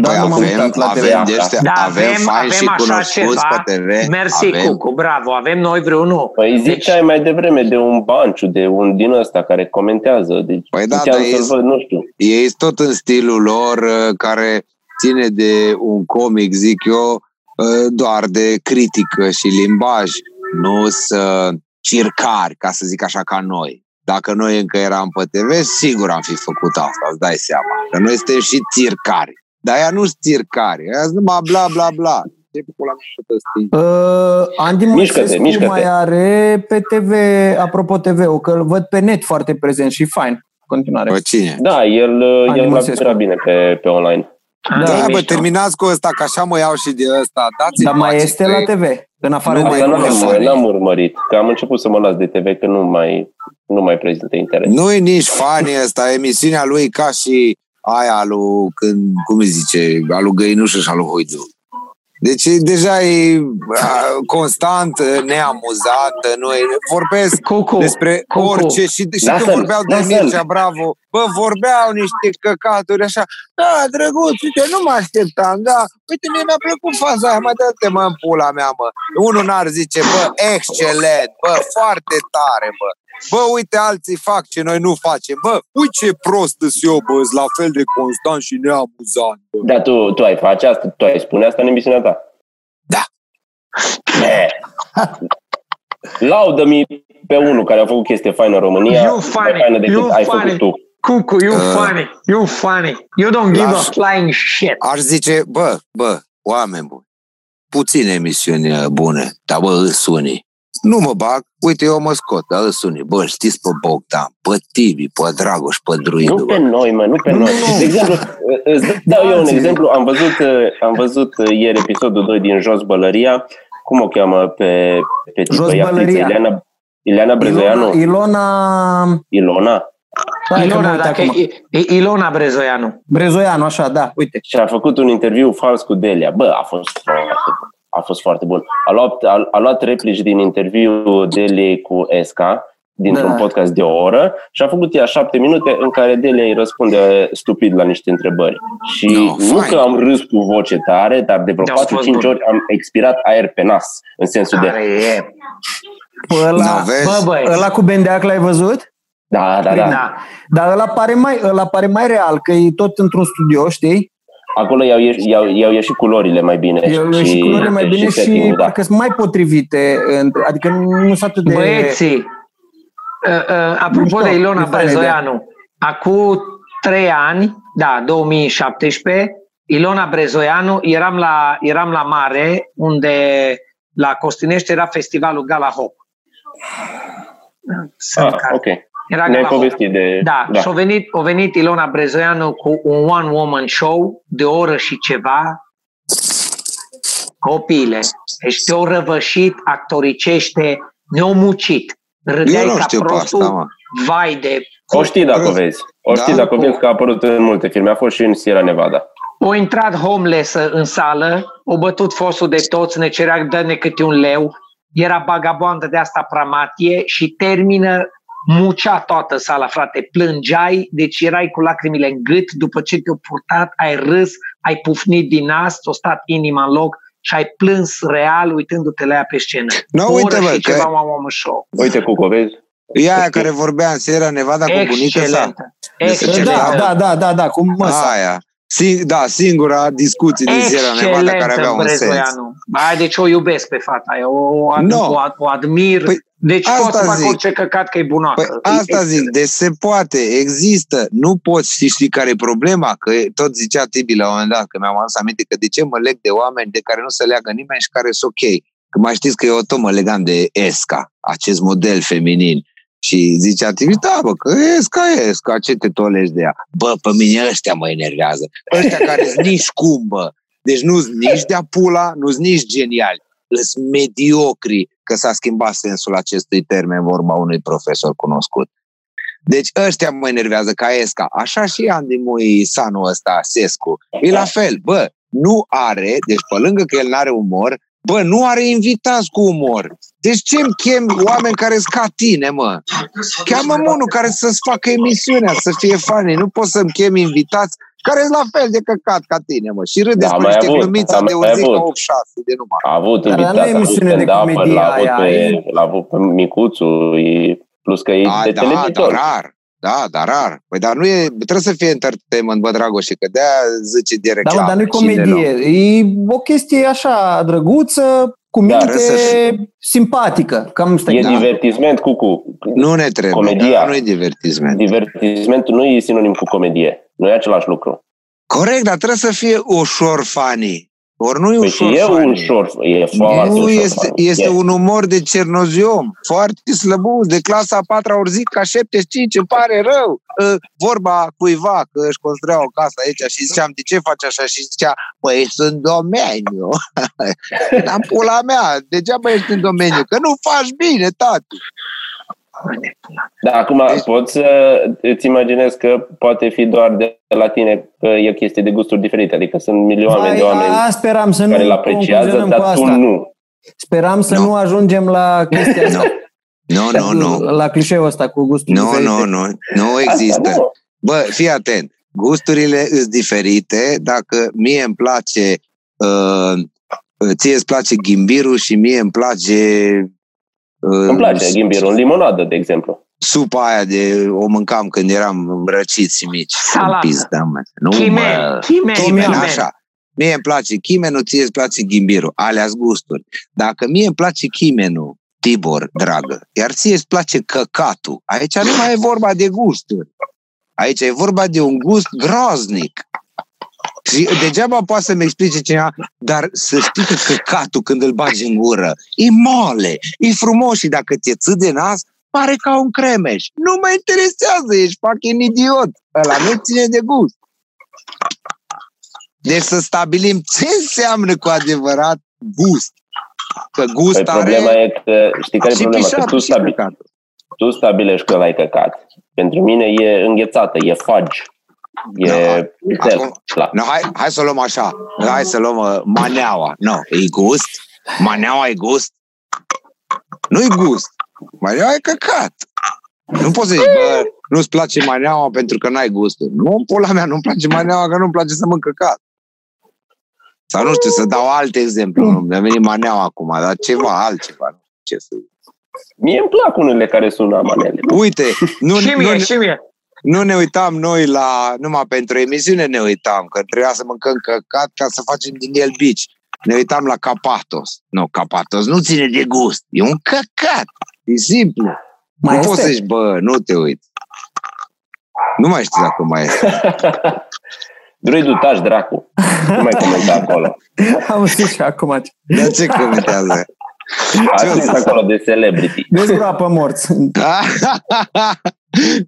Da, Păi nu m-am avem, uitat la TV. avem, de ăștia, Da, avem, avem- fani și avem așa cunoscuți ceva. pe TV. Mersi, avem. Cucu, bravo. Avem noi vreunul. Păi ziceai mai devreme de un banciu, de un din ăsta care comentează. Deci Păi da, puteam dar să-l e- văd, nu știu. Ei sunt tot în stilul lor uh, care ține de un comic, zic eu, uh, doar de critică și limbaj, nu să circari, ca să zic așa, ca noi. Dacă noi încă eram pe TV, sigur am fi făcut asta, îți dai seama. Că noi suntem și țircari. Dar ea nu sunt țircari, ea sunt numai bla bla bla. Ce pe pula mea tot ăsta? Uh, Andy Mișcă-te, Moisescu mișcă-te. mai are pe TV, apropo TV-ul, că îl văd pe net foarte prezent și fain. Continuare. Bă, cine? Da, el, Ani el Măsescu. era bine pe, pe online. Ah, Da, e bă, mișto. terminați cu ăsta, că așa mă iau și de ăsta. Dați Dar mai este la TV, în afară Nu de mai Asta nu e n-am, funny. n-am urmărit, că am început să mă las de TV, că nu mai, nu mai prezintă interes. Nu e nici fani ăsta, emisiunea lui e ca și aia lui, când, cum îi zice, a lui Găinușă și a lui Hoidu. Deci e- deja e a, constant neamuzant, nu e, vorbesc Cucu, despre Cucu. orice și, și când Lasă-l, vorbeau de lasă-l. Mircea Bravo, bă, vorbeau niște căcaturi așa, da, drăguț, uite, nu mă așteptam, da, uite, mie mi-a plăcut faza aia, mă, dă-te mă în pula mea, mă. Unul n-ar zice, bă, excelent, bă, foarte tare, bă. Bă, uite, alții fac ce noi nu facem. Bă, uite ce prost sunt eu, bă, sunt la fel de constant și neamuzant, bă. Dar tu, tu ai face asta? Tu ai spune asta în emisiunea ta? Da. Ne. Laudă-mi pe unul care a făcut chestie faină în România, You mai funny, faină decât you ai funny. făcut tu. Cucu, you Uh, funny, you funny. You don't give a las- flying shit. Aș zice, bă, bă, oameni buni, puține emisiuni uh, bune, dar bă, îs unii. Nu mă bag, uite, eu mă scot, dar îs unii. Bă, știți pe Bogdan, pe Tibi, pe Dragoș, pe Druidu, Nu bă. pe noi, mă, nu pe Nu, noi. nu. De exemplu, îți dau eu un Alții. exemplu. Am văzut, uh, am văzut uh, ieri episodul 2 din Jos Bălăria. Cum o cheamă pe, pe tipă? Jos Ea, fiță, Bălăria. Ileana, Ileana Brezoianu? Ilona, Ilona... Ilona? Hai că mă Ilona, uit dacă acum. e, e Ilona Brezoianu. Brezoianu, așa, da, uite. Și a făcut un interviu fals cu Delia. Bă, a fost foarte bun. A fost foarte bun. A luat, a, a luat replici din interviul Deliei cu Esca, dintr-un Da. podcast de o oră și a făcut ea șapte minute în care Delia îi răspunde stupid la niște întrebări. Și No, nu fine. că am râs cu voce tare, dar de vreo Da, a fost 4-5 bun. ori am expirat aer pe nas, în sensul de... Care e. Pe ăla, Nu, vezi? Bă, băi. ăla cu Bendeac l-ai văzut? Da, da, da. Da. Dar ăla pare mai, ăla pare mai real, că e tot într-un studio, știi? Acolo i-au, ieș- i-au, i-au ieșit culorile mai bine. Eu și, și culorile mai bine și, setting-ul, da. parcă sunt mai potrivite, între- adică nu sunt atât de... Băieții, uh, uh, apropo Mișto, de Ilona e faină Brezoianu, acum trei ani, da, 2017, Ilona Brezoianu, eram la, eram la mare, unde la Costinești era festivalul Gala Hop. Sunt Ah, care- ok. Era Ne-ai Gala Hop. povestit de... Da, da. și a venit, a venit Ilona Brezoianu cu un one-woman show de o oră și ceva. Copile, deci te-au răvășit, actoricește, ne-au mucit. Eu Râdeai nu ca știu pe prostul, asta, mă. vai de... O știi dacă o vezi. O știi Da? dacă o vezi că a apărut în multe filme. A fost și în Sierra Nevada. O intrat homeless în sală, o bătut fosul de toți, ne cerea dă-ne câte un leu, era bagaboandă de asta pramatie și termină mucea toată sala, frate, plângeai, deci erai cu lacrimile în gât, după ce te-au purtat, ai râs, ai pufnit din nas, ți-a stat inima în loc și ai plâns real uitându-te la ea pe scenă. No, O uite, oră bă, și că- ceva Mama Show. Uite, Cuco, vezi? E aia care vorbea în Sierra Nevada cu bunica sa. Excelentă. De se Excelentă. Da, da, da, da, da, cum măsa. Aia. Sing- da, singura discuție din Sierra Nevada care avea un sens. Brezoianu. Hai, deci o iubesc pe fata aia, o, o, ad, No. o, ad- o admir. Păi, deci pot asta să fac zic. orice căcat că e bunoacă. Păi asta zic, deci se poate, există, nu poți, știi, știi care e problema? Că tot zicea Tibi la un moment dat, că mi-am adus aminte că de ce mă leg de oameni de care nu se leagă nimeni și care sunt ok. Că mai știți că eu tot mă legam de Esca, acest model feminin. Și zicea Tibi, da, bă, că Esca e Esca, ce te tolești de ea? Bă, pe mine ăștia mă enervează. Ăștia care sunt nici cum, bă. Deci nu sunt nici de-a pula, nu sunt nici geniali. Sunt mediocri, că s-a schimbat sensul acestui termen vorba unui profesor cunoscut. Deci ăștia mă enervează ca Esca. Așa și Andy Mui Sanu ăsta, Sescu. E la fel, bă, nu are, deci pe lângă că el n-are umor, bă, nu are invitați cu umor. Deci ce-mi chem oameni care sunt ca tine, mă? Cheamă-mă unul care să-ți facă emisiunea, să fie funny. Nu poți să-mi chem invitați care sunt la fel de căcat ca tine, mă. Și râdeți Da, cu mai niște avut, glumițe da, de o mai zi ca avut. 8 de numai. A avut Dar invitat, nu e a avut emisiune de stand-up, comedie l-a avut aia, pe, e- l-a avut pe Micuțu, e, plus că e A, de da, dar televizor. rar. Da, dar rar. Păi dar nu e, trebuie să fie entertainment, bă, Dragoșe, că de-aia zice de Da, reclamă. mă, dar nu e Cine comedie. E o chestie așa drăguță, cu Da, minte trebuie să fie. simpatică. Cam asta E e. Da. divertisment, Cucu. Nu ne trebuie, Comedia. nu e divertisment. Divertismentul nu e sinonim cu comedie. Nu e același lucru. Corect, dar trebuie să fie ușor funny. Ori nu e Păi ușor și e funny. ușor, e foarte nu ușor. este, este E. un umor de cernoziom, foarte slăbuț, de clasa a patra ori zic ca 75, îmi pare rău. Uh, Vorba cuiva că își construia o casă aici și ziceam, de ce faci așa? Și zicea, păi sunt în domeniu. N-am pula mea, degeaba ești în domeniu, că nu faci bine, tati. Da, acum Deci- poți să îți imaginezi că poate fi doar de la tine că e o chestie de gusturi diferite. Adică sunt milioane de oameni a, speram să care îl nu apreciază, concluzionăm cu dar tu asta. nu. Speram să Nu. nu ajungem la chestia asta. Nu, nu, nu. La clișeul ăsta cu gustul Nu, diferite. nu, nu. Nu există. Asta nu. Bă, fii atent. Gusturile sunt diferite. Dacă mie îmi place, uh, ție îți place ghimbirul și mie îmi place uh, Îmi place ghimbirul în limonadă, de exemplu. supa aia de o mâncam când eram răciți și mici. Salată. În Pizda, mă. Nu, Chimen, mă. chimen, Chimen, chimen. așa. Mie îmi place chimenul, ție îți place ghimbirul. alea gusturi. Dacă mie îmi place chimenul, Tibor, dragă, iar ție îți place căcatul, aici nu mai e vorba de gusturi. Aici e vorba de un gust groaznic. Și degeaba poate să-mi explice cineva, dar să știi că căcatul când îl bagi în gură, e mole, e frumos și dacă ți-e țâ de nas, pare ca un cremeș. Nu mă interesează, ești fucking idiot. Ăla nu ține de gust. Deci să stabilim ce înseamnă cu adevărat gust. Că gust Păi problema are e că, știi care e și problema? Că pișat, tu, și stabi, căcatul. tu stabilești că ăla e căcat. Pentru mine e înghețată, e fagi. E Da, vitel. acum- Da. No, hai, hai să o luăm așa. Hai să luăm uh, maneaua. Nu, no, e gust. Maneaua e gust. Nu-i gust. Maneaua e căcat. Nu poți să zici, bă, nu-ți place maneaua pentru că n-ai gustul. Nu, în pula mea, nu-mi place maneaua că nu-mi place să mănânc căcat. Sau nu știu, să dau alt exemplu. Nu, mi-a venit maneaua acum, dar ceva altceva. Nu știu ce să zic. Mie îmi plac unele care sună manele. Uite, nu, Și nu, mie, și mie. Nu ne uitam noi la, numai pentru emisiune ne uitam, că trebuia să mâncăm căcat ca să facem din el bici. Ne uitam la Capatos. Nu, Capatos nu ține de gust. E un căcat. E simplu. Mai nu este? poți să zici, bă, nu te uiți. Nu mai știu dacă mai este. Druidul taci, dracu. Nu mai comenta acolo. Am zis și acum. Dar ce comentează? A scris acolo de celebrity. Dezgroapă morți.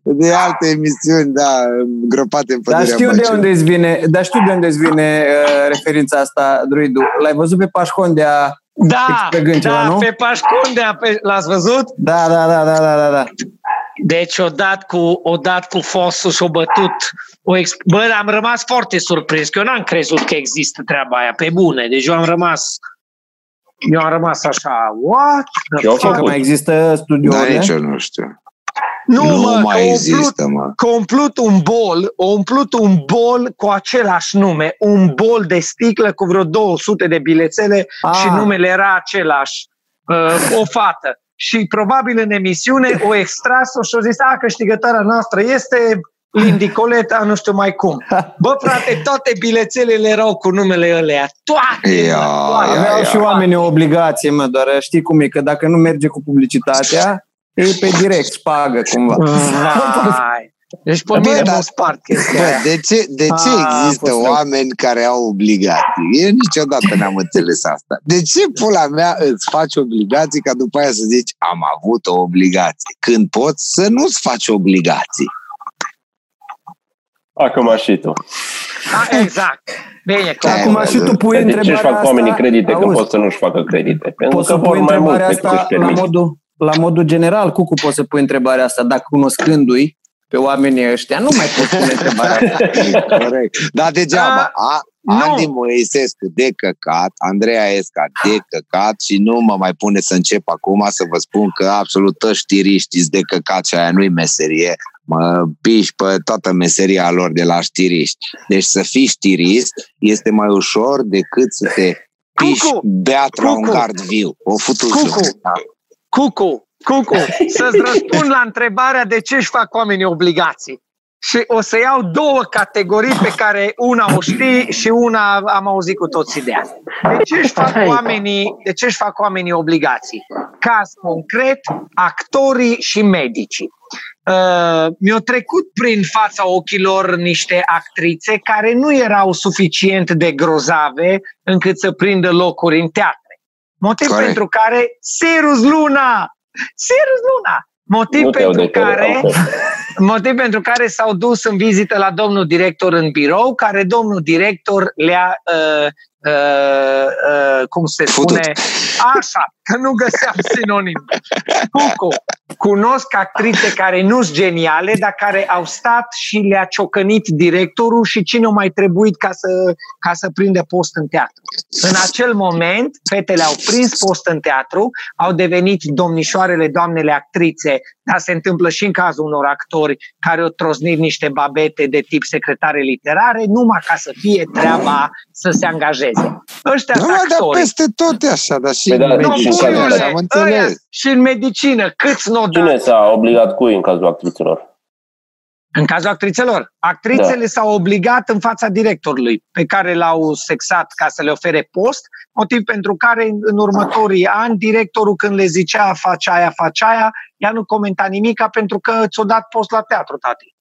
de alte emisiuni, da, gropate în Dar pădurea știu de Băciului. unde îți vine, dar știu de unde îți vine uh, referința asta, druidul. L-ai văzut pe Pașcondea? Da, Pe Gânceva, da, nu? pe Pașcundea, pe, l-ați văzut? Da, da, da, da, da, da, da. Deci o dat cu, o dat cu fostul și o bătut. O ex... Bă, am rămas foarte surprins, că eu n-am crezut că există treaba aia, pe bune. Deci eu am rămas, eu am rămas așa, what? Și eu Ce, că făcut. mai există Da, studiourile? nici eu nu știu. Nu, nu mă, mai că a există, mă. că a umplut un bol, a umplut un bol cu același nume, un bol de sticlă cu vreo 200 de bilețele Ah. și numele era același, uh, o fată. Și probabil în emisiune o extras-o și o zis, a, câștigătoarea noastră este Lindy Coleta, nu știu mai cum. Bă, frate, toate bilețelele erau cu numele ălea. Toate! Ia, mă, toate. ia, Aveau ia. și oamenii o obligație, mă, doar știi cum e, că dacă nu merge cu publicitatea, e pe direct, spagă cumva. Vai. Deci pe Bă, mine dar- mă spart chestia Bă, aia. de ce, de ce A, a există fost rău. oameni care au obligații? Eu niciodată n-am înțeles asta. De ce pula mea îți faci obligații ca după aia să zici am avut o obligație? Când poți să nu-ți faci obligații. Acum și tu. Da, exact. Bine, că Da, Acum bă, și tu pui De ce își întrebarea fac oamenii asta, credite când auzi, pot să nu-și facă credite? Pentru poți că să vor pui mai mult întrebarea decât își asta la permit. modul, la modul general, Cucu, poți să pui întrebarea asta, dacă cunoscându-i pe oamenii ăștia, nu mai poți pune întrebarea asta. Corect. Dar degeaba. A, nu. Andy Moisescu de căcat, Andreea Esca de căcat și nu mă mai pune să încep acum să vă spun că absolut toți știriștii de căcat și aia nu-i meserie. Mă piși pe toată meseria lor de la știriști. Deci să fii știrist este mai ușor decât să te piși Cucu! beat la un Cucu! gard viu. O futu Cucu! Cucu, Cucu, să-ți răspund la întrebarea de ce își fac oamenii obligații. Și o să iau două categorii pe care una o știi și una am auzit cu toții de asta. De ce își fac oamenii, de ce își fac oamenii obligații? Caz concret, actorii și medicii. Uh, mi-au trecut prin fața ochilor niște actrițe care nu erau suficient de grozave încât să prindă locuri în teatre. Motiv Corect. pentru care Sirus Luna! Sirus Luna! Motiv Nu te iau pentru de care... care Motiv pentru care s-au dus în vizită la domnul director în birou, care domnul director le-a, uh, uh, uh, cum se Futut. spune, așa, că nu găseam sinonim. Cucu, cunosc actrițe care nu sunt geniale, dar care au stat și le-a ciocănit directorul și cine o mai trebuit ca să, ca să prindă post în teatru. În acel moment, fetele au prins post în teatru, au devenit domnișoarele, doamnele actrițe, dar se întâmplă și în cazul unor actori care au trosnit niște babete de tip secretare literare, numai ca să fie treaba să se angajeze. Ăștia Nu, sunt mă, dar actori. peste tot e așa, dar și Păi da, în deci medici în și cazul așa, ăsta. am Ăia înțeles. și în medicină, câți nu Cine s-a obligat cui în cazul actrițelor? În cazul actrițelor, actrițele s-au obligat în fața directorului pe care l-au sexat ca să le ofere post, motiv pentru care în- în următorii ani directorul când le zicea faci aia, faci aia, ea nu comenta nimica pentru că ți-o dat post la teatru, tati.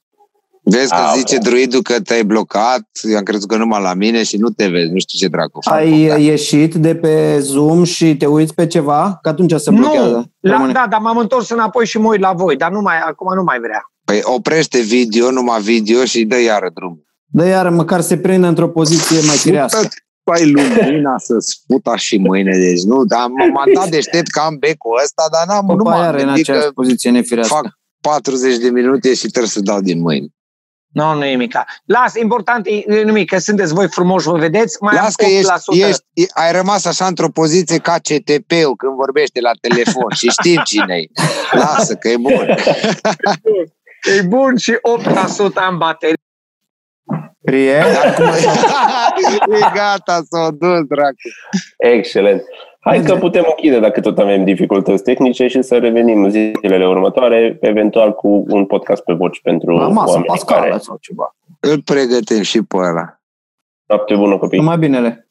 Vezi că A, zice ok. druidul că te-ai blocat, eu am crezut că numai la mine și nu te vezi, nu știu ce dracu fac. Ai Da. ieșit de pe Zoom și te uiți pe ceva? Că atunci se blochează. Nu, la, Rămâne. da, dar m-am întors înapoi și mă uit la voi, dar nu mai, acum nu mai vrea. Păi oprește video, numai video și dă iară drumul. Dă iar măcar se prinde într-o poziție mai firească. Ai lumina să-ți futa și mâine, deci nu, dar m- m-am dat deștept că am becul ăsta, dar n-am, nu Opa, m-am iar în gândit aceeași că poziție nefirească. fac 40 de minute și trebuie să dau din mâini. Nu, nu e nimica. Las, important e nimic, că sunteți voi frumoși, vă vedeți, mai Las că am 8%. ești, ești, e- ai rămas așa într-o poziție ca CTP-ul când vorbește la telefon și știm cine-i. Lasă că e bun. E bun și 8% am baterie. Prie, e gata, s-o dus, dracu. Excelent. Hai că putem închide dacă tot avem dificultăți tehnice și să revenim zilele următoare, eventual cu un podcast pe voci pentru la masă, oamenii pascală care... sau ceva. Îl pregătim și pe ăla. Noapte bună, copii! Numai binele.